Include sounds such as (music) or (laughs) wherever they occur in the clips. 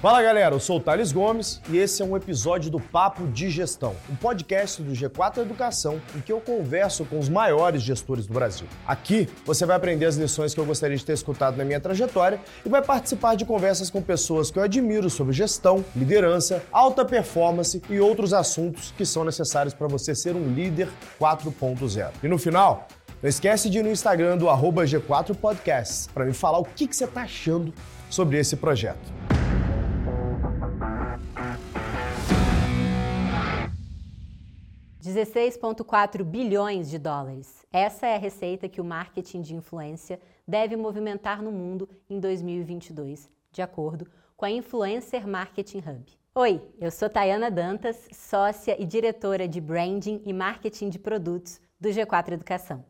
Fala galera, eu sou o Thales Gomes e esse é um episódio do Papo de Gestão, um podcast do G4 Educação em que eu converso com os maiores gestores do Brasil. Aqui você vai aprender as lições que eu gostaria de ter escutado na minha trajetória e vai participar de conversas com pessoas que eu admiro sobre gestão, liderança, alta performance e outros assuntos que são necessários para você ser um líder 4.0. E no final, não esquece de ir no Instagram do G4 Podcasts para me falar o que, que você está achando sobre esse projeto. 16,4 bilhões de dólares. Essa é a receita que o marketing de influência deve movimentar no mundo em 2022, de acordo com a Influencer Marketing Hub. Oi, eu sou Tayana Dantas, sócia e diretora de branding e marketing de produtos do G4 Educação.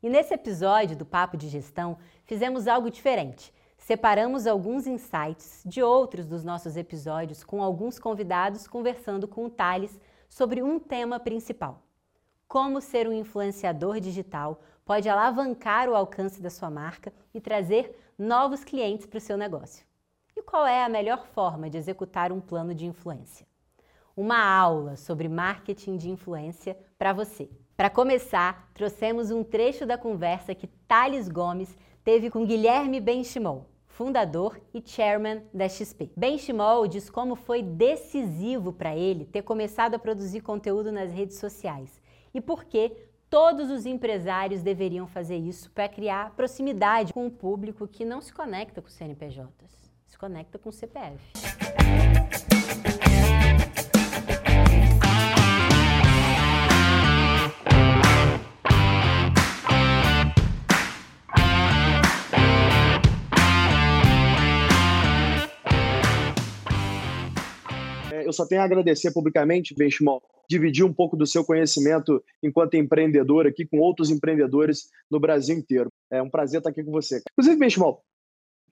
E nesse episódio do Papo de Gestão, fizemos algo diferente. Separamos alguns insights de outros dos nossos episódios com alguns convidados conversando com o Thales sobre um tema principal: como ser um influenciador digital pode alavancar o alcance da sua marca e trazer novos clientes para o seu negócio. E qual é a melhor forma de executar um plano de influência? Uma aula sobre marketing de influência para você. Para começar, trouxemos um trecho da conversa que Thales Gomes teve com Guilherme Benchimol, fundador e chairman da XP. Ben Shimol diz como foi decisivo para ele ter começado a produzir conteúdo nas redes sociais e por que todos os empresários deveriam fazer isso para criar proximidade com o público que não se conecta com CNPJs, se conecta com CPF. Eu só tenho a agradecer publicamente, Benchimol, dividir um pouco do seu conhecimento enquanto empreendedor aqui com outros empreendedores no Brasil inteiro. É um prazer estar aqui com você. Inclusive, Benchimol,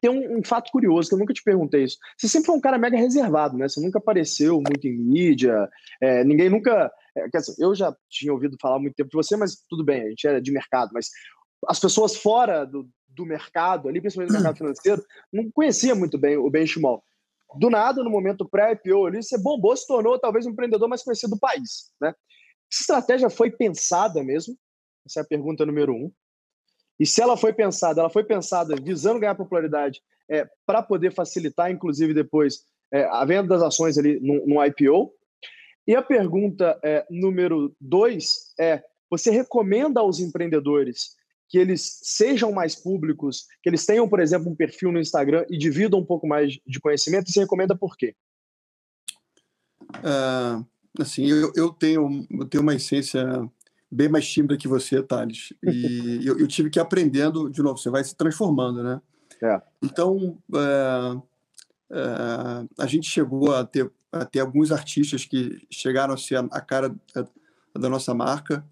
tem um, um, fato curioso que eu nunca te perguntei isso. Você sempre foi um cara mega reservado, né? Você nunca apareceu muito em mídia, é, ninguém nunca. É, dizer, eu já tinha ouvido falar muito tempo de você, mas tudo bem, a gente era de mercado, mas as pessoas fora do, do mercado, ali, principalmente do mercado (clears throat) financeiro, não conheciam muito bem o Benchimol do nada, no momento pré-IPO ali, você bombou, se tornou talvez o empreendedor mais conhecido do país. Né? Essa estratégia foi pensada mesmo? Essa é a pergunta número um. E se ela foi pensada, ela foi pensada visando ganhar popularidade é, para poder facilitar, inclusive, depois é, a venda das ações ali no, no IPO. E a pergunta é, número dois é: você recomenda aos empreendedores que eles sejam mais públicos, que eles tenham, por exemplo, um perfil no Instagram e dividam um pouco mais de conhecimento? E você recomenda por quê? Uh, assim, eu, eu, tenho, eu tenho uma essência bem mais tímida que você, Thales. E (laughs) eu, eu, tive que ir aprendendo, de novo, você vai se transformando, né? É. Então, uh, uh, a gente chegou a ter, a ter alguns artistas que chegaram a ser a, a cara da, da nossa marca.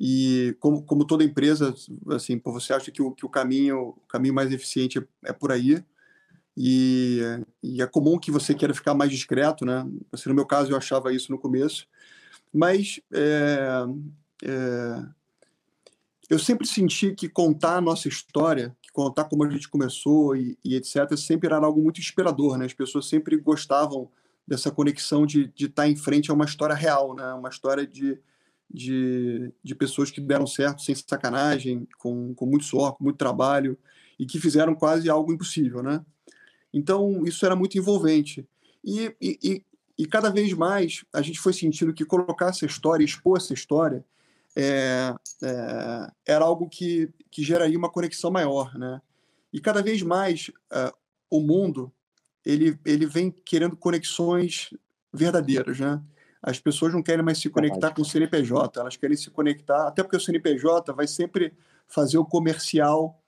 E como, como toda empresa, assim, você acha que o, que o caminho o caminho mais eficiente é, é por aí. E, e, é comum que você queira ficar mais discreto, né? Assim, no meu caso, eu achava isso no começo. Mas é, é, eu sempre senti que contar a nossa história, que contar como a gente começou e, e, etc., sempre era algo muito inspirador, né? As pessoas sempre gostavam dessa conexão de, de estar em frente a uma história real, né? Uma história de, de, de pessoas que deram certo sem sacanagem, com, com muito suor, com muito trabalho, e que fizeram quase algo impossível, né? Então, isso era muito envolvente. E, e, e cada vez mais a gente foi sentindo que colocar essa história, expor essa história, é, é, era algo que, que geraria uma conexão maior, né? E cada vez mais é, o mundo ele, ele vem querendo conexões verdadeiras, né? As pessoas não querem mais se conectar com o CNPJ, elas querem se conectar, até porque o CNPJ vai sempre fazer o comercial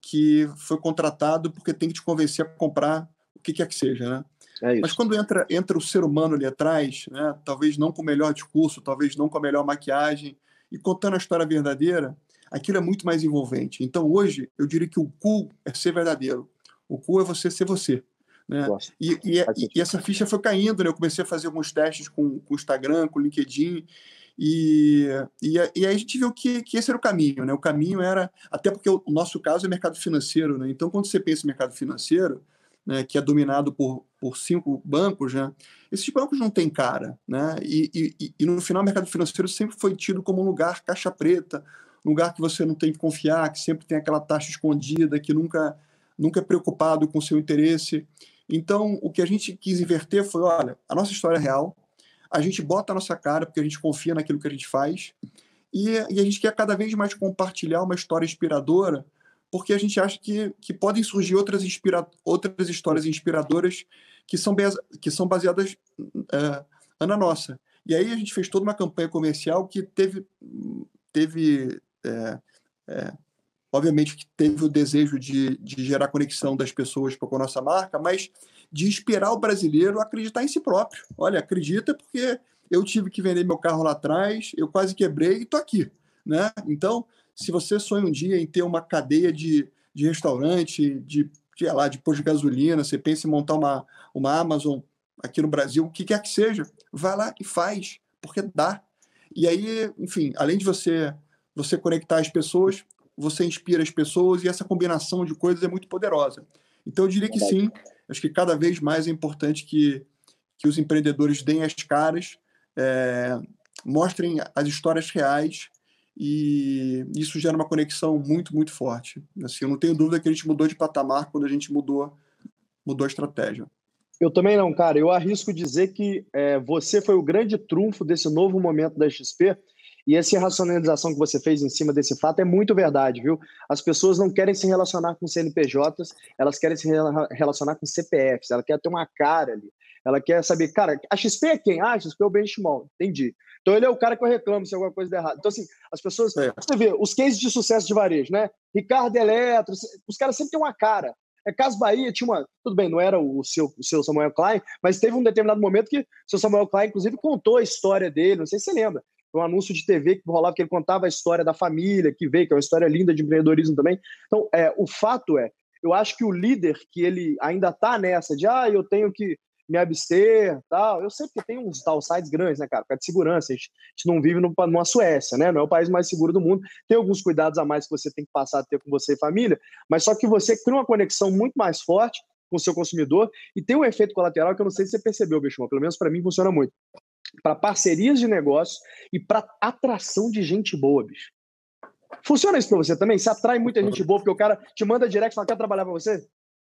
que foi contratado porque tem que te convencer a comprar o que quer que seja, né? É Mas quando entra, entra o ser humano ali atrás, né, talvez não com o melhor discurso, talvez não com a melhor maquiagem, e contando a história verdadeira, aquilo é muito mais envolvente. Então hoje, eu diria que o cool é ser verdadeiro. O cool é você ser você. Né? E, e, e, essa ficha foi caindo, né? Eu comecei a fazer alguns testes com o Instagram, com o LinkedIn, e, e, aí a gente viu que, que esse era o caminho, né? O caminho era, até porque o, o nosso caso é mercado financeiro, né? Então, quando você pensa em mercado financeiro, né, que é dominado por, por cinco bancos, né, esses bancos não têm cara. Né, e, e, e, no final, o mercado financeiro sempre foi tido como um lugar caixa preta, um lugar que você não tem que confiar, que sempre tem aquela taxa escondida, que nunca, nunca é preocupado com o seu interesse. Então, o que a gente quis inverter foi: olha, a nossa história é real, a gente bota a nossa cara porque a gente confia naquilo que a gente faz, e, e a gente quer cada vez mais compartilhar uma história inspiradora porque a gente acha que, que podem surgir outras, inspira outras histórias inspiradoras que são, que são baseadas é, na nossa. E aí a gente fez toda uma campanha comercial que teve, teve é, é, obviamente que teve o desejo de, de gerar conexão das pessoas com a nossa marca, mas de inspirar o brasileiro acreditar em si próprio. Olha, acredita porque eu tive que vender meu carro lá atrás, eu quase quebrei e estou aqui. Né? Então, se você sonha um dia em ter uma cadeia de, de restaurante, de, de, lá, de posto de gasolina, você pensa em montar uma, uma Amazon aqui no Brasil, o que quer que seja, vai lá e faz, porque dá. E aí, enfim, além de você você conectar as pessoas, você inspira as pessoas e essa combinação de coisas é muito poderosa. Então, eu diria que sim, acho que cada vez mais é importante que, que os empreendedores deem as caras, é, mostrem as histórias reais e isso gera uma conexão muito, muito forte. Assim, eu não tenho dúvida que a gente mudou de patamar quando a gente mudou, mudou a estratégia. Eu também não, cara. Eu arrisco dizer que é, você foi o grande trunfo desse novo momento da XP e essa racionalização que você fez em cima desse fato é muito verdade, viu? As pessoas não querem se relacionar com CNPJs, elas querem se relacionar com CPFs, ela quer ter uma cara ali. Ela quer saber, cara, a XP é quem? Ah, a XP é o benchmark, entendi. Então ele é o cara que eu reclamo se alguma coisa der errado. Então, assim, as pessoas. É. Você vê, os cases de sucesso de varejo, né? Ricardo Eletro, os caras sempre têm uma cara. É Caso Bahia tinha uma. Tudo bem, não era o seu, o seu Samuel Klein, mas teve um determinado momento que o seu Samuel Klein, inclusive, contou a história dele. Não sei se você lembra. Um anúncio de TV que rolava que ele contava a história da família que veio, que é uma história linda de empreendedorismo também. Então, é, o fato é, eu acho que o líder que ele ainda está nessa de ah, eu tenho que me abster, tal. Eu sei que tem uns downsides grandes, né, cara? Por de segurança. A gente, a gente não vive numa Suécia, né? Não é o país mais seguro do mundo. Tem alguns cuidados a mais que você tem que passar a ter com você e família, mas só que você cria uma conexão muito mais forte com o seu consumidor e tem um efeito colateral que eu não sei se você percebeu, bicho, pelo menos para mim funciona muito. Para parcerias de negócio e para atração de gente boa, bicho. Funciona isso para você também? Você atrai muita gente boa porque o cara te manda direct e fala, quer trabalhar para você?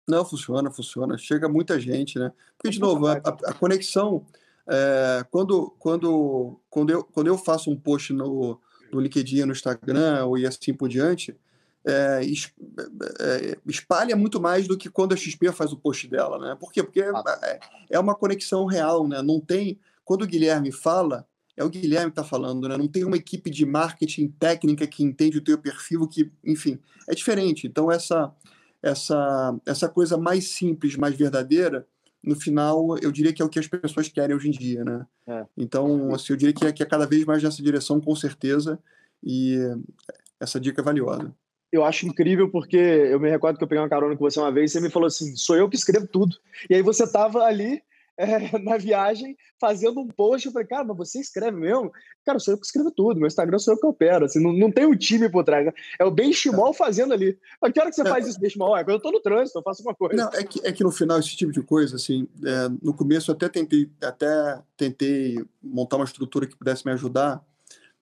Não, funciona, funciona. Chega muita gente, né? Porque, de novo, a, a conexão, é, quando, quando, quando, eu, quando eu faço um post no, no LinkedIn, no Instagram ou e assim por diante, é, é, espalha muito mais do que quando a XP faz o post dela, né? Por quê? Porque é, é uma conexão real, né? Não tem... Quando o Guilherme fala, é o Guilherme que está falando, né? Não tem uma equipe de marketing técnica que entende o teu perfil, que, enfim, é diferente. Então, essa essa, essa coisa mais simples, mais verdadeira, no final, eu diria que é o que as pessoas querem hoje em dia, né? É. Então, assim, eu diria que é, que é cada vez mais nessa direção, com certeza, e essa dica é valiosa. Eu acho incrível porque eu me recordo que eu peguei uma carona com você uma vez e você me falou assim, sou eu que escrevo tudo. E aí você estava ali é, (laughs) na viagem fazendo um post. Eu falei, cara, mas você escreve mesmo? Cara, sou eu que escrevo tudo. Meu Instagram sou eu que opero. Assim, não, não tem um time por trás. Né? É o Benchimol é. fazendo ali. Mas que hora que você é. faz isso, Benchimol? É quando eu tô no trânsito, eu faço uma coisa. Não, é que, é que no final, esse tipo de coisa, assim, é, no começo eu até tentei, até tentei montar uma estrutura que pudesse me ajudar.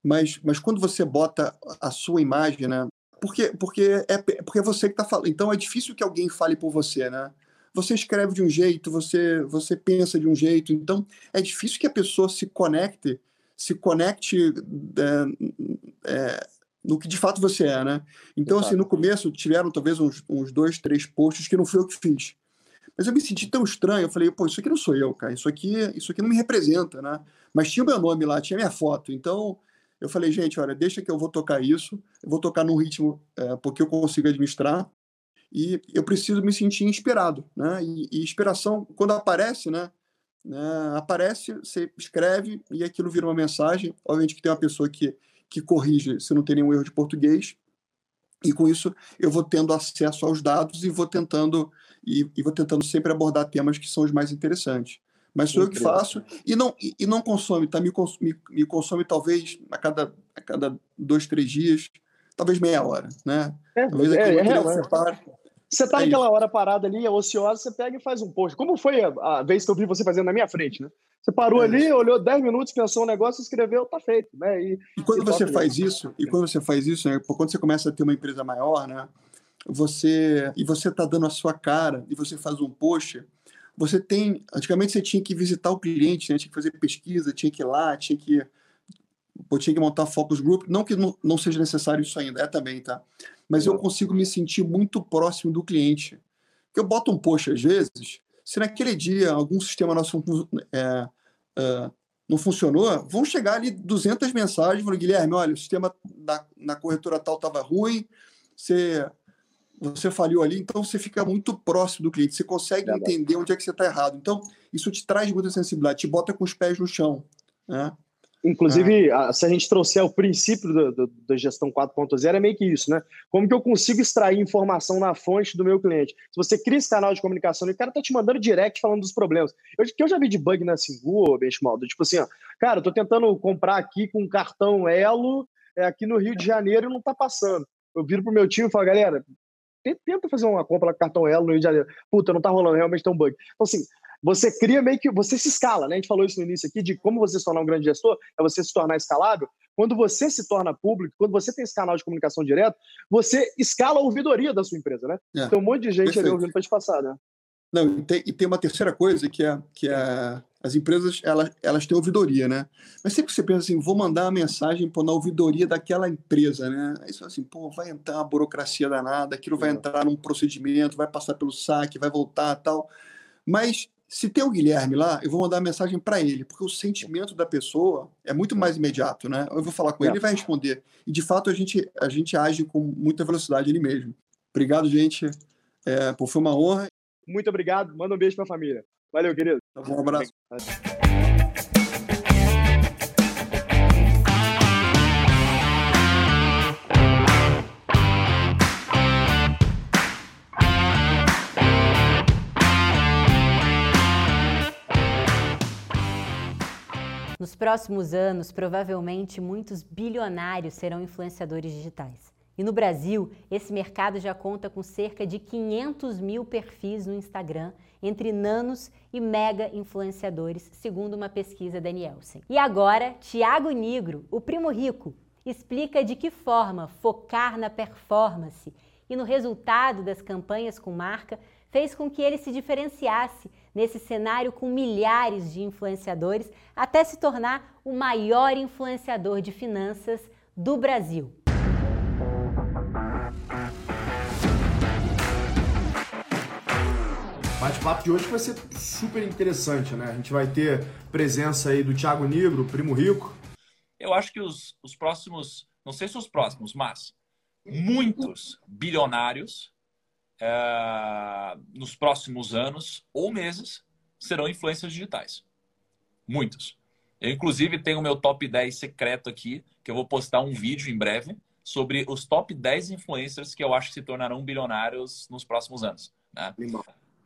Mas, mas quando você bota a sua imagem, né? Porque, porque, é, porque é você que está falando. Então é difícil que alguém fale por você, né? Você escreve de um jeito, você, você pensa de um jeito, então é difícil que a pessoa se conecte, se conecte é, é, no que de fato você é, né? Então, assim, no começo tiveram talvez uns, uns dois, três posts que não foi eu que fiz. Mas eu me senti tão estranho, eu falei, pô, isso aqui não sou eu, cara, isso aqui, isso aqui não me representa, né? Mas tinha o meu nome lá, tinha minha foto, então eu falei, gente, olha, deixa que eu vou tocar isso, eu vou tocar num ritmo é, porque eu consigo administrar, e eu preciso me sentir inspirado, né? E, e inspiração, quando aparece, né? né? Aparece, você escreve e aquilo vira uma mensagem. Obviamente que tem uma pessoa que, que corrige se não tem nenhum erro de português. E com isso eu vou tendo acesso aos dados e vou tentando e, e vou tentando sempre abordar temas que são os mais interessantes. Mas sou eu que faço e não e, e não consome, tá? Me consome, me consome talvez a cada a cada dois três dias, talvez meia hora, né? É, talvez é, é, é, Você tá é naquela hora parada ali, é ociosa, você pega e faz um post. Como foi a, a, vez que eu vi você fazendo na minha frente, né? Você parou é ali, isso. olhou 10 minutos, pensou um negócio, escreveu, tá feito, né? E, e quando você faz isso, e quando você faz isso, né, quando você começa a ter uma empresa maior, né? Você e você tá dando a sua cara e você faz um post, você tem, antigamente você tinha que visitar o cliente, né? Tinha que fazer pesquisa, tinha que ir lá, tinha que tinha que montar focus group, não que não, não seja necessário isso ainda, é também, tá? Mas eu consigo me sentir muito próximo do cliente. Porque eu boto um post às vezes, se naquele dia algum sistema nosso é, é, não funcionou, vão chegar ali 200 mensagens falando, Guilherme, olha, o sistema da, na corretora tal estava ruim, você, você falhou ali, então você fica muito próximo do cliente, você consegue é entender onde é que você está errado. Então, isso te traz muita sensibilidade, te bota com os pés no chão. Né? Inclusive, ah. se a gente trouxer o princípio do, do, da gestão 4.0, é meio que isso, né? Como que eu consigo extrair informação na fonte do meu cliente? Se você cria esse canal de comunicação e o cara tá te mandando direct falando dos problemas. Eu, que eu já vi de bug na Singu, Benchmaldo, tipo assim, ó, cara, eu tô tentando comprar aqui com um cartão Elo é, aqui no Rio de Janeiro e não tá passando. Eu viro pro meu time e falo, galera, tenta fazer uma compra com cartão Elo no Rio de Janeiro. Puta, não tá rolando, realmente tem um bug. Então, assim, você cria meio que. Você se escala, né? A gente falou isso no início aqui, de como você se tornar um grande gestor, é você se tornar escalável. Quando você se torna público, quando você tem esse canal de comunicação direto, você escala a ouvidoria da sua empresa, né? É. Tem um monte de gente Perfeito. ali ouvindo para te passar, né? Não, e tem, e tem, uma terceira coisa que é que é as empresas elas, elas têm ouvidoria, né? Mas sempre que você pensa assim, vou mandar uma mensagem pô, na ouvidoria daquela empresa, né? Aí você fala assim, pô, vai entrar uma burocracia danada, aquilo vai é. entrar num procedimento, vai passar pelo saque, vai voltar tal. Mas se tem o Guilherme lá, eu vou mandar mensagem para ele, porque o sentimento da pessoa é muito mais imediato, né? Eu vou falar com ele, ele vai responder. E de fato a gente a gente age com muita velocidade ele mesmo. Obrigado, gente. É, pô, foi uma honra. Muito obrigado. Manda um beijo para a família. Valeu, querido. Tá um abraço. Nos próximos anos, provavelmente muitos bilionários serão influenciadores digitais. E no Brasil, esse mercado já conta com cerca de 500 mil perfis no Instagram, entre nanos e mega influenciadores, segundo uma pesquisa da Nielsen. E agora, Tiago Nigro, o primo rico, explica de que forma focar na performance e no resultado das campanhas com marca fez com que ele se diferenciasse nesse cenário com milhares de influenciadores até se tornar o maior influenciador de finanças do Brasil. Bate-papo de hoje vai ser super interessante, né? A gente vai ter presença aí do Thiago Negro, primo rico. Eu acho que os, os próximos, não sei se os próximos, mas muitos bilionários é, nos próximos anos ou meses serão influências digitais. Muitos. Eu, inclusive, tenho o meu top 10 secreto aqui, que eu vou postar um vídeo em breve sobre os top 10 influencers que eu acho que se tornarão bilionários nos próximos anos. Né?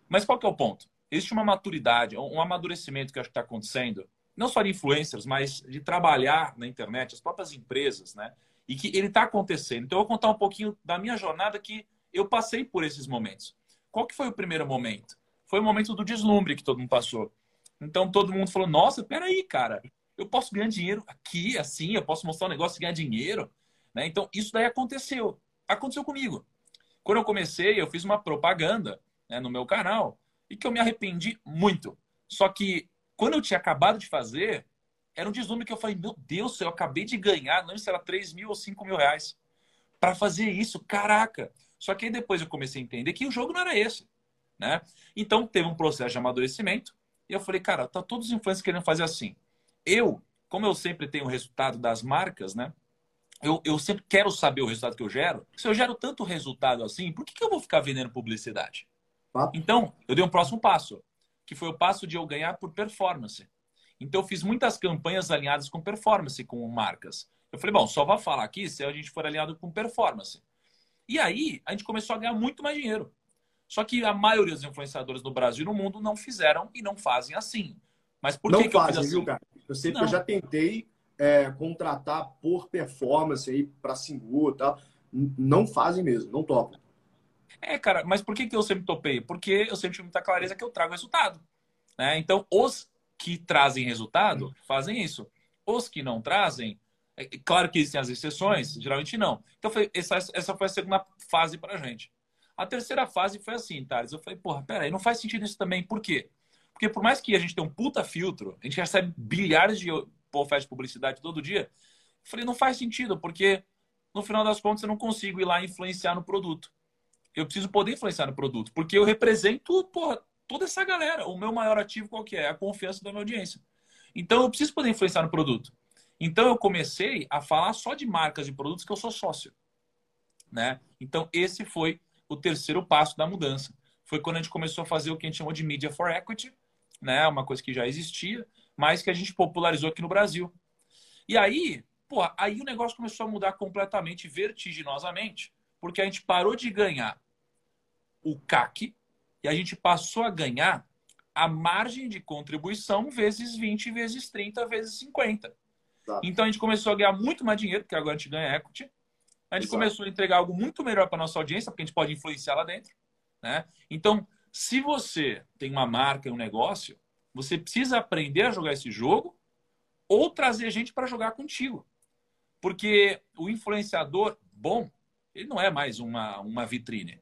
Mas qual que é o ponto? Existe uma maturidade, um amadurecimento que acho que está acontecendo, não só de influencers, mas de trabalhar na internet, as próprias empresas, né? E que ele está acontecendo. Então, eu vou contar um pouquinho da minha jornada que eu passei por esses momentos. Qual que foi o primeiro momento? Foi o momento do deslumbre que todo mundo passou. Então todo mundo falou: Nossa, peraí, cara, eu posso ganhar dinheiro aqui, assim, eu posso mostrar um negócio e ganhar dinheiro. Né? Então isso daí aconteceu. Aconteceu comigo. Quando eu comecei, eu fiz uma propaganda né, no meu canal e que eu me arrependi muito. Só que quando eu tinha acabado de fazer, era um deslumbre que eu falei: Meu Deus, eu acabei de ganhar, não sei se era 3 mil ou 5 mil reais para fazer isso. Caraca! Só que aí depois eu comecei a entender que o jogo não era esse. Né? Então teve um processo de amadurecimento e eu falei, cara, tá todos os influencers querendo fazer assim. Eu, como eu sempre tenho o resultado das marcas, né? Eu, eu sempre quero saber o resultado que eu gero. Se eu gero tanto resultado assim, por que, que eu vou ficar vendendo publicidade? Então, eu dei um próximo passo, que foi o passo de eu ganhar por performance. Então, eu fiz muitas campanhas alinhadas com performance, com marcas. Eu falei, bom, só vou falar aqui se a gente for alinhado com performance. E aí, a gente começou a ganhar muito mais dinheiro. Só que a maioria dos influenciadores no Brasil e no mundo não fizeram e não fazem assim. Mas por não que, que fazem, eu fiz assim? viu, cara? Eu sei que eu já tentei é, contratar por performance aí para Singu e tal. Não fazem mesmo, não topam. É, cara, mas por que, que eu sempre topei? Porque eu sempre tive muita clareza que eu trago resultado. Né? Então, os que trazem resultado fazem isso. Os que não trazem, é, claro que existem as exceções, geralmente não. Então, foi, essa, essa foi a segunda fase para a gente. A terceira fase foi assim, Thales. Eu falei, porra, peraí, não faz sentido isso também. Por quê? Porque por mais que a gente tenha um puta filtro, a gente recebe bilhares de ofertas de publicidade todo dia. Eu falei, não faz sentido, porque no final das contas eu não consigo ir lá influenciar no produto. Eu preciso poder influenciar no produto, porque eu represento porra, toda essa galera. O meu maior ativo qual que é? A confiança da minha audiência. Então eu preciso poder influenciar no produto. Então eu comecei a falar só de marcas e produtos que eu sou sócio. Né? Então esse foi o terceiro passo da mudança. Foi quando a gente começou a fazer o que a gente chamou de Media for Equity, né? uma coisa que já existia, mas que a gente popularizou aqui no Brasil. E aí, pô, aí o negócio começou a mudar completamente, vertiginosamente, porque a gente parou de ganhar o CAC e a gente passou a ganhar a margem de contribuição vezes 20, vezes 30, vezes 50. Exato. Então a gente começou a ganhar muito mais dinheiro, porque agora a gente ganha equity. A gente Exato. começou a entregar algo muito melhor para nossa audiência, porque a gente pode influenciar lá dentro. Né? Então, se você tem uma marca e um negócio, você precisa aprender a jogar esse jogo ou trazer gente para jogar contigo. Porque o influenciador bom, ele não é mais uma, uma vitrine.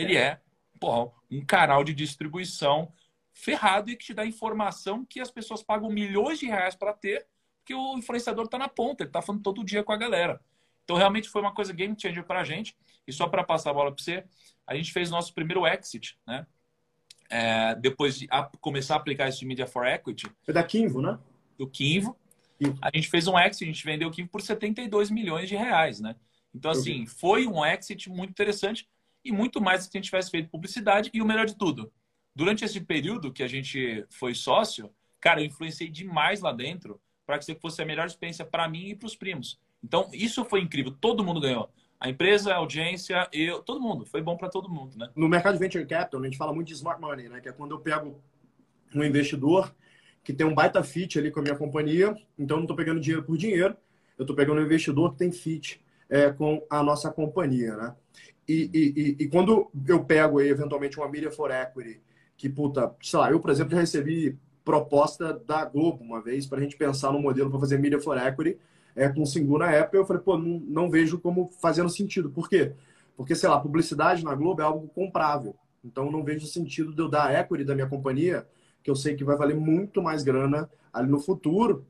Ele é, porra, um canal de distribuição ferrado e que te dá informação que as pessoas pagam milhões de reais para ter, porque o influenciador está na ponta, ele está falando todo dia com a galera. Então, realmente foi uma coisa game changer para a gente. E só para passar a bola para você, a gente fez nosso primeiro exit, né? É, depois de a, começar a aplicar esse Media for Equity. Foi da Kinvo, né? Do Kinvo. A gente fez um exit, a gente vendeu o Kinvo por 72 milhões de reais, né? Então, assim, foi um exit muito interessante e muito mais que a gente tivesse feito publicidade. E o melhor de tudo, durante esse período que a gente foi sócio, cara, eu influenciei demais lá dentro para que fosse a melhor experiência para mim e para os primos. Então, isso foi incrível. Todo mundo ganhou. A empresa, a audiência, eu, todo mundo. Foi bom para todo mundo, né? No mercado de venture capital, a gente fala muito de smart money, né? Que é quando eu pego um investidor que tem um baita fit ali com a minha companhia, então eu não estou pegando dinheiro por dinheiro, eu estou pegando um investidor que tem fit é, com a nossa companhia, né? E, e, e, quando eu pego aí, eventualmente uma media for equity, que, puta, sei lá, eu, por exemplo, já recebi proposta da Globo uma vez para a gente pensar no modelo para fazer media for equity, é, com Singu na época, eu falei, pô, não, não vejo como fazendo sentido. Por quê? Porque, sei lá, publicidade na Globo é algo comprável. Então, não vejo sentido de eu dar equity da minha companhia, que eu sei que vai valer muito mais grana ali no futuro.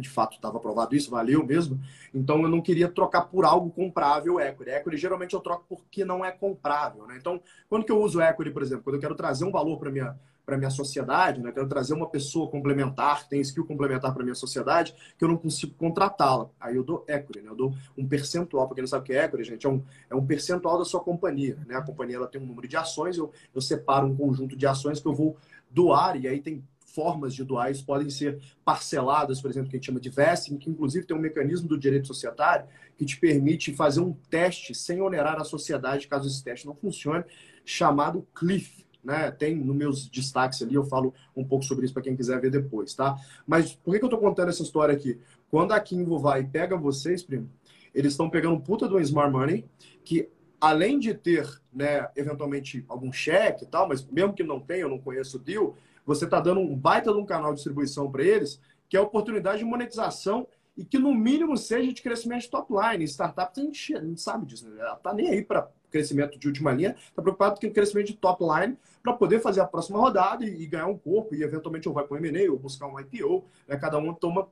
De fato, estava aprovado isso, valeu mesmo. Então, eu não queria trocar por algo comprável equity. Equity, geralmente, eu troco porque não é comprável. Né? Então, quando que eu uso equity, por exemplo? Quando eu quero trazer um valor para minha para minha sociedade, né? Quero trazer uma pessoa complementar, que tem skill complementar para minha sociedade, que eu não consigo contratá-la. Aí eu dou equity, né? Eu dou um percentual. Para quem não sabe o que é equity, gente, é um, é um percentual da sua companhia, né? A companhia ela tem um número de ações, eu, eu separo um conjunto de ações que eu vou doar, e aí tem formas de doar, isso podem ser parceladas, por exemplo, que a gente chama de vesting, que inclusive tem um mecanismo do direito societário que te permite fazer um teste sem onerar a sociedade, caso esse teste não funcione, chamado CLIF, né? Tem nos meus destaques ali, eu falo um pouco sobre isso para quem quiser ver depois, tá? Mas por que, que eu estou contando essa história aqui? Quando a Kimbo vai e pega vocês, primo, eles estão pegando um puta do Smart Money, que além de ter, né, eventualmente algum cheque e tal, mas mesmo que não tenha, eu não conheço o deal, você está dando um baita de um canal de distribuição para eles, que é a oportunidade de monetização e que no mínimo seja de crescimento de top line. Startups a gente, a gente sabe disso, né? Ela tá nem aí para crescimento de última linha, está preocupado com o crescimento de top line para poder fazer a próxima rodada e, e, ganhar um corpo e eventualmente ou vai para o M&A ou buscar um IPO, né? cada um toma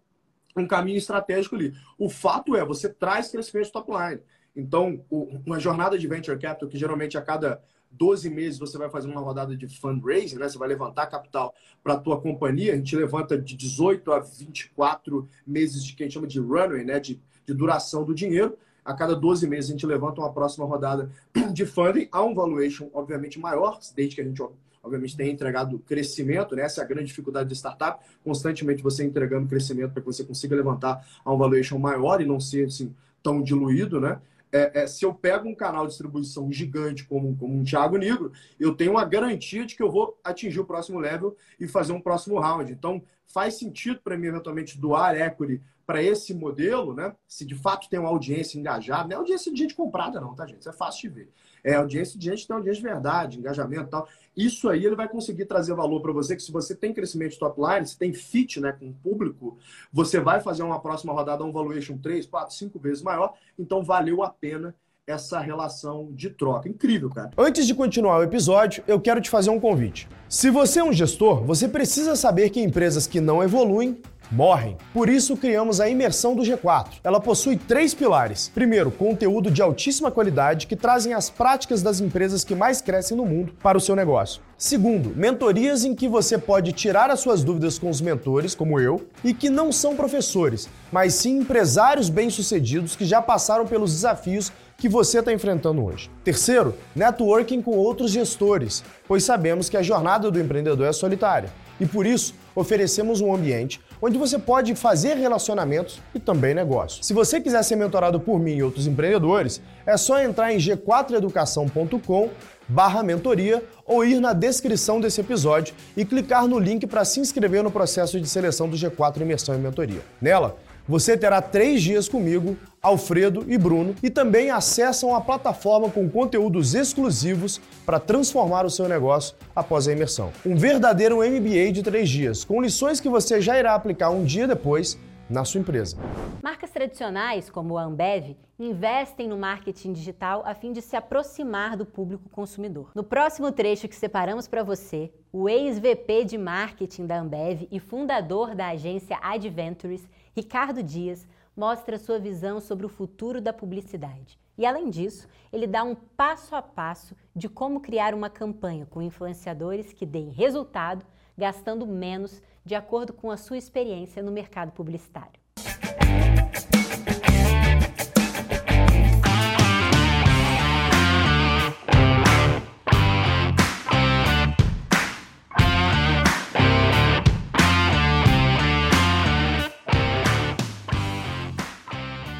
um caminho estratégico ali. O fato é, você traz crescimento de top line. Então, o, uma jornada de venture capital, que geralmente a cada 12 meses você vai fazer uma rodada de fundraising, né? Você vai levantar capital para a tua companhia. A gente levanta de 18 a 24 meses de que a gente chama de runway, né? De, de duração do dinheiro. A cada 12 meses a gente levanta uma próxima rodada de funding a um valuation, obviamente, maior, desde que a gente, obviamente, tenha entregado crescimento, né? Essa é a grande dificuldade de startup, constantemente você entregando crescimento para que você consiga levantar a um valuation maior e não ser assim, tão diluído, né? É, é, se eu pego um canal de distribuição gigante como, como um Thiago Negro, eu tenho uma garantia de que eu vou atingir o próximo level e fazer um próximo round. Então, faz sentido para mim eventualmente doar equity para esse modelo, né? Se de fato tem uma audiência engajada, não é audiência de gente comprada, não, tá, gente? Isso é fácil de ver. É audiência de gente tem audiência de verdade, engajamento e tal. Isso aí ele vai conseguir trazer valor para você, que se você tem crescimento top line, se tem fit né, com o público, você vai fazer uma próxima rodada um valuation 3, 4, 5 vezes maior. Então valeu a pena essa relação de troca. Incrível, cara. Antes de continuar o episódio, eu quero te fazer um convite. Se você é um gestor, você precisa saber que empresas que não evoluem morrem. Por isso criamos a imersão do G4. Ela possui três pilares. Primeiro, conteúdo de altíssima qualidade que trazem as práticas das empresas que mais crescem no mundo para o seu negócio. Segundo, mentorias em que você pode tirar as suas dúvidas com os mentores, como eu, e que não são professores, mas sim empresários bem-sucedidos que já passaram pelos desafios que você está enfrentando hoje. Terceiro, networking com outros gestores, pois sabemos que a jornada do empreendedor é solitária. E por isso, oferecemos um ambiente onde você pode fazer relacionamentos e também negócios. Se você quiser ser mentorado por mim e outros empreendedores, é só entrar em g4educação.com barra mentoria ou ir na descrição desse episódio e clicar no link para se inscrever no processo de seleção do G4 Imersão e Mentoria. Nela, você terá três dias comigo, Alfredo e Bruno, e também acessam a plataforma com conteúdos exclusivos para transformar o seu negócio após a imersão. Um verdadeiro MBA de três dias, com lições que você já irá aplicar um dia depois na sua empresa. Marcas tradicionais, como a Ambev, investem no marketing digital a fim de se aproximar do público consumidor. No próximo trecho que separamos para você, o ex-VP de marketing da Ambev e fundador da agência Adventures Ricardo Dias mostra sua visão sobre o futuro da publicidade. E além disso, ele dá um passo a passo de como criar uma campanha com influenciadores que deem resultado gastando menos de acordo com a sua experiência no mercado publicitário.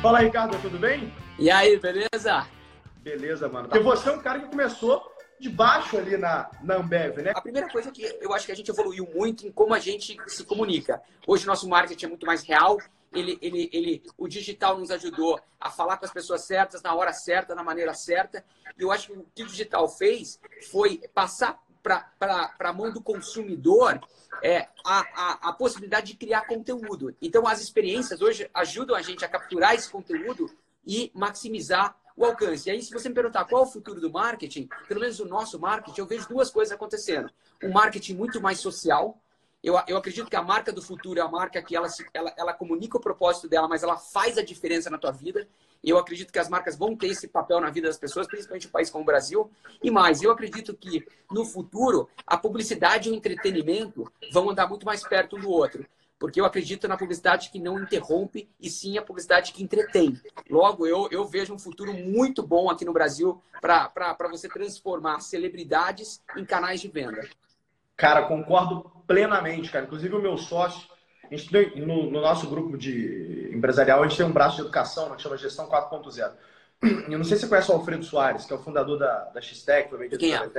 Fala, Ricardo, tudo bem? E aí, beleza? Beleza, mano. Porque você é um cara que começou de baixo ali na, na Ambev, né? A primeira coisa é que eu acho que a gente evoluiu muito em como a gente se comunica. Hoje nosso marketing é muito mais real. Ele, ele, ele, o digital nos ajudou a falar com as pessoas certas, na hora certa, na maneira certa. E eu acho que o que o digital fez foi passar para a mão do consumidor é, a, a, a, possibilidade de criar conteúdo. Então, as experiências hoje ajudam a gente a capturar esse conteúdo e maximizar o alcance. E aí, se você me perguntar qual é o futuro do marketing, pelo menos o nosso marketing, eu vejo duas coisas acontecendo. Um marketing muito mais social. Eu, eu acredito que a marca do futuro é a marca que ela, ela, ela comunica o propósito dela, mas ela faz a diferença na tua vida. E eu acredito que as marcas vão ter esse papel na vida das pessoas, principalmente um país como o Brasil. E mais, eu acredito que no futuro a publicidade e o entretenimento vão andar muito mais perto um do outro. Porque eu acredito na publicidade que não interrompe e sim a publicidade que entretém. Logo, eu, eu vejo um futuro muito bom aqui no Brasil para você transformar celebridades em canais de venda. Cara, concordo plenamente, cara. Inclusive o meu sócio, a gente tem, no, no, nosso grupo de empresarial, a gente tem um braço de educação né, que chama Gestão 4.0. Eu não sei se você conhece o Alfredo Soares, que é o fundador da, da X-Tech, foi quem é?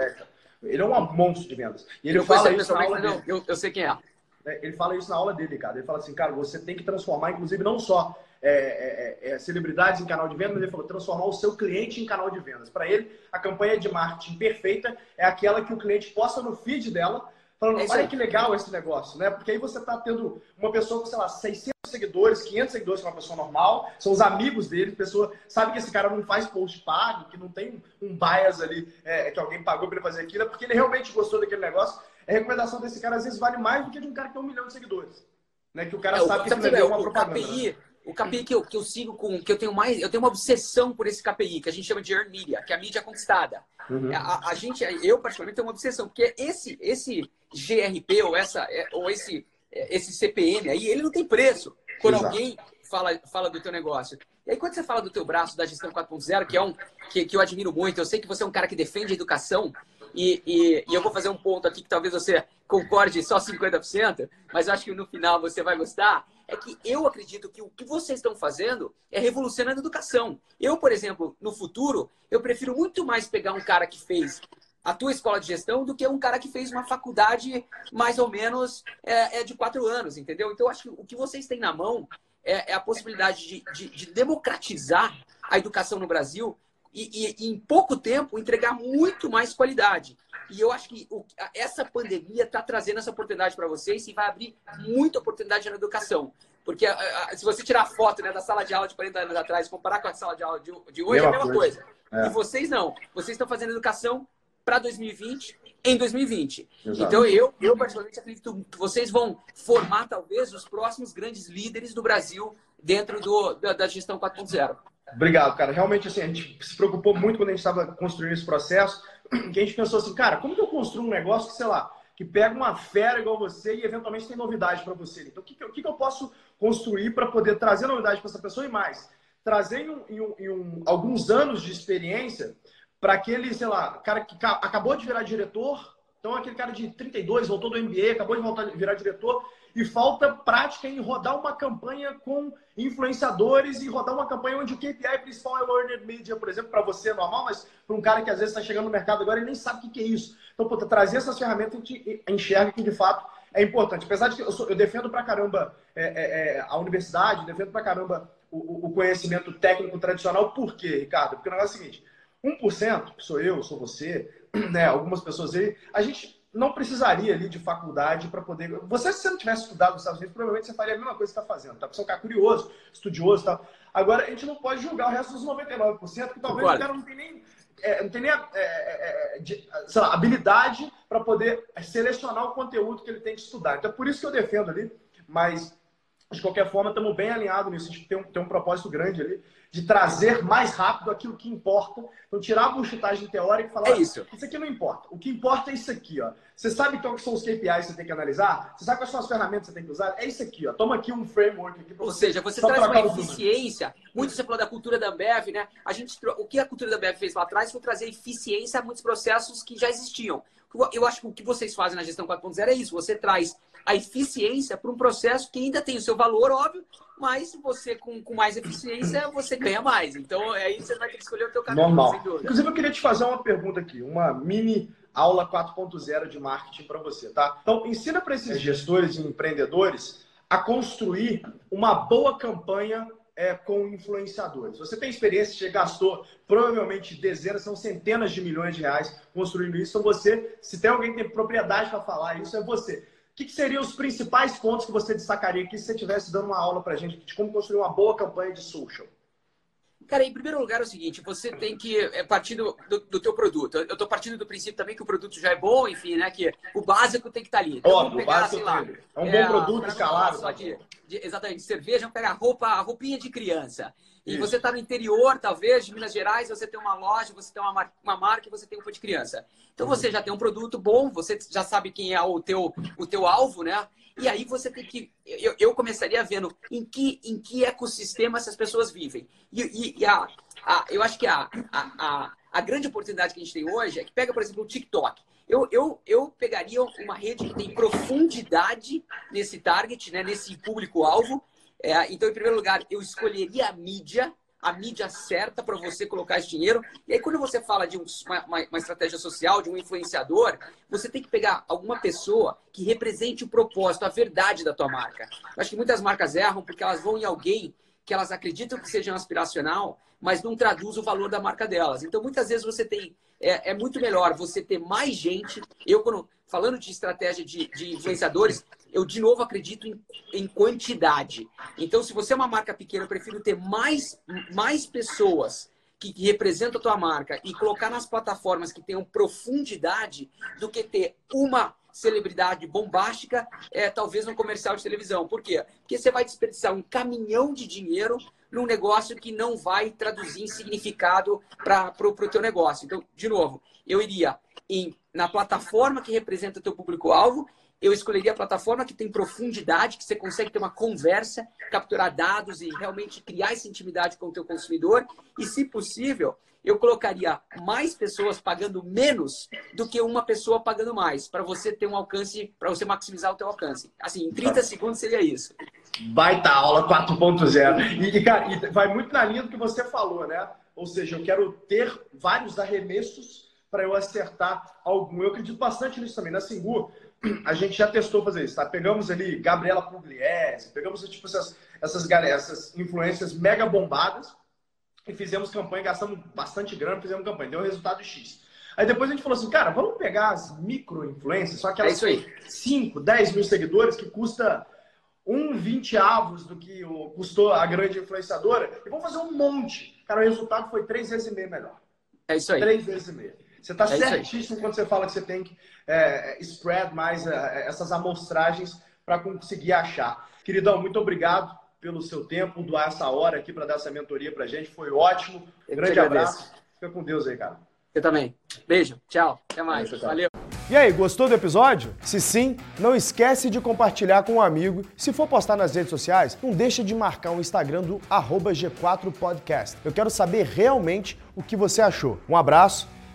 Ele é um monstro de vendas. E ele eu fala isso na aula não, eu, eu, sei quem é. é. Ele fala isso na aula dele, cara. Ele fala assim, cara, você tem que transformar, inclusive, não só é, é, é, é celebridades em canal de vendas, mas ele falou transformar o seu cliente em canal de vendas. Para ele, a campanha de marketing perfeita é aquela que o cliente posta no feed dela Falando, é olha que legal esse negócio, né? Porque aí você está tendo uma pessoa com, sei lá, 600 seguidores, 500 seguidores, que é uma pessoa normal, são os amigos dele, pessoa sabe que esse cara não faz post pago, que não tem um bias ali é, que alguém pagou para ele fazer aquilo, é porque ele realmente gostou daquele negócio. A recomendação desse cara às vezes vale mais do que de um cara que tem um milhão de seguidores. Né? Que o cara é, sabe que isso é uma propaganda. KPI, né? O KPI que eu, que eu sigo com, que eu tenho mais, eu tenho uma obsessão por esse KPI, que a gente chama de Earn Media, que é a mídia conquistada. Uhum. A, a, gente, eu particularmente tenho uma obsessão, porque esse, esse GRP ou, essa, é, ou esse, é, esse CPM aí, ele não tem preço quando Exato. alguém fala, fala do teu negócio. E aí, quando você fala do teu braço da gestão 4.0, que é um que, que eu admiro muito, eu sei que você é um cara que defende a educação, e, e, e, eu vou fazer um ponto aqui que talvez você concorde só 50%, mas eu acho que no final você vai gostar. É que eu acredito que o que vocês estão fazendo é revolucionando a educação. Eu, por exemplo, no futuro, eu prefiro muito mais pegar um cara que fez a tua escola de gestão do que um cara que fez uma faculdade mais ou menos é, é de quatro anos, entendeu? Então, acho que o que vocês têm na mão é, é a possibilidade de, de, de, democratizar a educação no Brasil e, e, e, em pouco tempo entregar muito mais qualidade. E eu acho que o, essa pandemia está trazendo essa oportunidade para vocês e vai abrir muita oportunidade na educação. Porque se você tirar a foto né, da sala de aula de 40 anos atrás, comparar com a sala de aula de, de hoje, mesma é a mesma coisa. coisa. É. E vocês não. Vocês estão fazendo educação para 2020 em 2020. Exato. Então, eu, eu particularmente acredito que vocês vão formar, talvez, os próximos grandes líderes do Brasil dentro do, da, da gestão 4.0. Obrigado, cara. Realmente, assim, a gente se preocupou muito quando a gente estava construindo esse processo, que a gente pensou assim, cara, como que eu construo um negócio que, sei lá, que pega uma fera igual você e eventualmente tem novidade para você. Então, o que, que, que eu posso construir para poder trazer novidade para essa pessoa e mais? Trazer em, um, em, um, em um, alguns anos de experiência para aquele, sei lá, cara que acabou de virar diretor, então aquele cara de 32 voltou do MBA, acabou de voltar virar diretor e falta prática em rodar uma campanha com influenciadores e rodar uma campanha onde o KPI principal é o earned media, por exemplo, para você é normal, mas para um cara que às vezes está chegando no mercado agora e nem sabe o que é isso. Então, puta, trazer essas ferramentas a gente enxerga que de fato é importante. Apesar de que eu, sou, eu defendo pra caramba é, é, é a universidade, defendo pra caramba o, o conhecimento técnico tradicional, por quê, Ricardo? Porque o negócio é o seguinte: 1%, que sou eu, sou você, (clears throat) né, algumas pessoas aí, a gente não precisaria ali de faculdade para poder. Você, se você não tivesse estudado nos Estados Unidos, provavelmente você faria a mesma coisa que está fazendo, tá? Você é um cara curioso, estudioso e tal. Agora, a gente não pode julgar o resto dos 99%, que talvez o cara não tem nem, é, não tem nem é, é, é de, lá, habilidade para poder selecionar o conteúdo que ele tem que estudar. Então, é por isso que eu defendo ali, mas de qualquer forma, estamos bem alinhados nisso. A gente tem um, tem um propósito grande ali de trazer mais rápido aquilo que importa. Então, tirar a bullshitagem teórica e falar: é isso. isso aqui não importa. O que importa é isso aqui. Ó. Você sabe então que são os KPIs que você tem que analisar? Você sabe quais são as ferramentas que você tem que usar? É isso aqui. Ó. Toma aqui um framework. Aqui Ou seja, você traz uma eficiência. Muito você falou da cultura da Ambev, né? A gente, o que a cultura da Ambev fez lá atrás foi trazer eficiência a muitos processos que já existiam. Eu acho que o que vocês fazem na gestão 4.0 é isso. Você traz a eficiência para um processo que ainda tem o seu valor, óbvio, mas você com, com mais eficiência, você ganha mais. Então, aí você vai ter que escolher o teu caminho. Normal. Inclusive, eu queria te fazer uma pergunta aqui, uma mini aula 4.0 de marketing para você, tá? Então, ensina para esses gestores e empreendedores a construir uma boa campanha é, com influenciadores. Você tem experiência, você gastou provavelmente dezenas, são centenas de milhões de reais construindo isso. Então, você, se tem alguém que tem propriedade para falar isso, é você que, que seriam os principais pontos que você destacaria aqui se você estivesse dando uma aula para a gente de como construir uma boa campanha de social? Cara, em primeiro lugar é o seguinte, você tem que é, partir do, do, do teu produto. Eu estou partindo do princípio também que o produto já é bom, enfim, né? Que o básico tem que estar tá ali. Então, Óbvio, pegar, o básico lá, é um bom é, produto escalado. Só de, de, exatamente, cerveja, vamos pegar a roupa, a roupinha de criança. E Isso. você está no interior, talvez, de Minas Gerais, você tem uma loja, você tem uma, mar uma marca e você tem um de criança. Então você já tem um produto bom, você já sabe quem é o teu, o teu alvo, né? E aí você tem que. Eu, eu começaria vendo em que, em que ecossistema essas pessoas vivem. E, e, e a, a, eu acho que a, a, a, grande oportunidade que a gente tem hoje é que pega, por exemplo, o TikTok. Eu, eu, eu pegaria uma rede que tem profundidade nesse target, né, nesse público-alvo, é, então, em primeiro lugar, eu escolheria a mídia, a mídia certa para você colocar esse dinheiro. E aí, quando você fala de um, uma, uma, estratégia social, de um influenciador, você tem que pegar alguma pessoa que represente o propósito, a verdade da tua marca. Eu acho que muitas marcas erram porque elas vão em alguém que elas acreditam que seja aspiracional, mas não traduz o valor da marca delas. Então, muitas vezes você tem. É, é muito melhor você ter mais gente. Eu, quando falando de estratégia de, de influenciadores, eu de novo acredito em, em, quantidade. Então, se você é uma marca pequena, eu prefiro ter mais, mais pessoas que, que representam a tua marca e colocar nas plataformas que tenham profundidade do que ter uma celebridade bombástica, é, talvez no comercial de televisão. Por quê? Porque você vai desperdiçar um caminhão de dinheiro num negócio que não vai traduzir em significado para o teu negócio. Então, de novo, eu iria em, na plataforma que representa o teu público-alvo eu escolheria a plataforma que tem profundidade, que você consegue ter uma conversa, capturar dados e realmente criar essa intimidade com o teu consumidor. E, se possível, eu colocaria mais pessoas pagando menos do que uma pessoa pagando mais, para você ter um alcance, para você maximizar o teu alcance. Assim, em 30 segundos seria isso. Baita aula 4.0. E, cara, e vai muito na linha do que você falou, né? Ou seja, eu quero ter vários arremessos para eu acertar algum. Eu acredito bastante nisso também. Na Singu, a gente já testou fazer isso, tá? Pegamos ali Gabriela Pugliese, pegamos tipo essas, essas, essas influências mega bombadas e fizemos campanha, gastamos bastante grana, fizemos campanha, deu um resultado X. Aí depois a gente falou assim, cara, vamos pegar as micro-influências, só aquelas é 5, 10 mil seguidores que custa um avos do que custou a grande influenciadora e vamos fazer um monte. Cara, o resultado foi três vezes e meio melhor. É isso aí. Três vezes e meio. Você está é certíssimo quando você fala que você tem que é, spread mais é, essas amostragens para conseguir achar. Queridão, muito obrigado pelo seu tempo, doar essa hora aqui para dar essa mentoria para gente. Foi ótimo. Um grande abraço. Fica com Deus aí, cara. Você também. Beijo. Tchau. Até mais. Valeu. E aí, gostou do episódio? Se sim, não esquece de compartilhar com um amigo. Se for postar nas redes sociais, não deixa de marcar o Instagram do G4podcast. Eu quero saber realmente o que você achou. Um abraço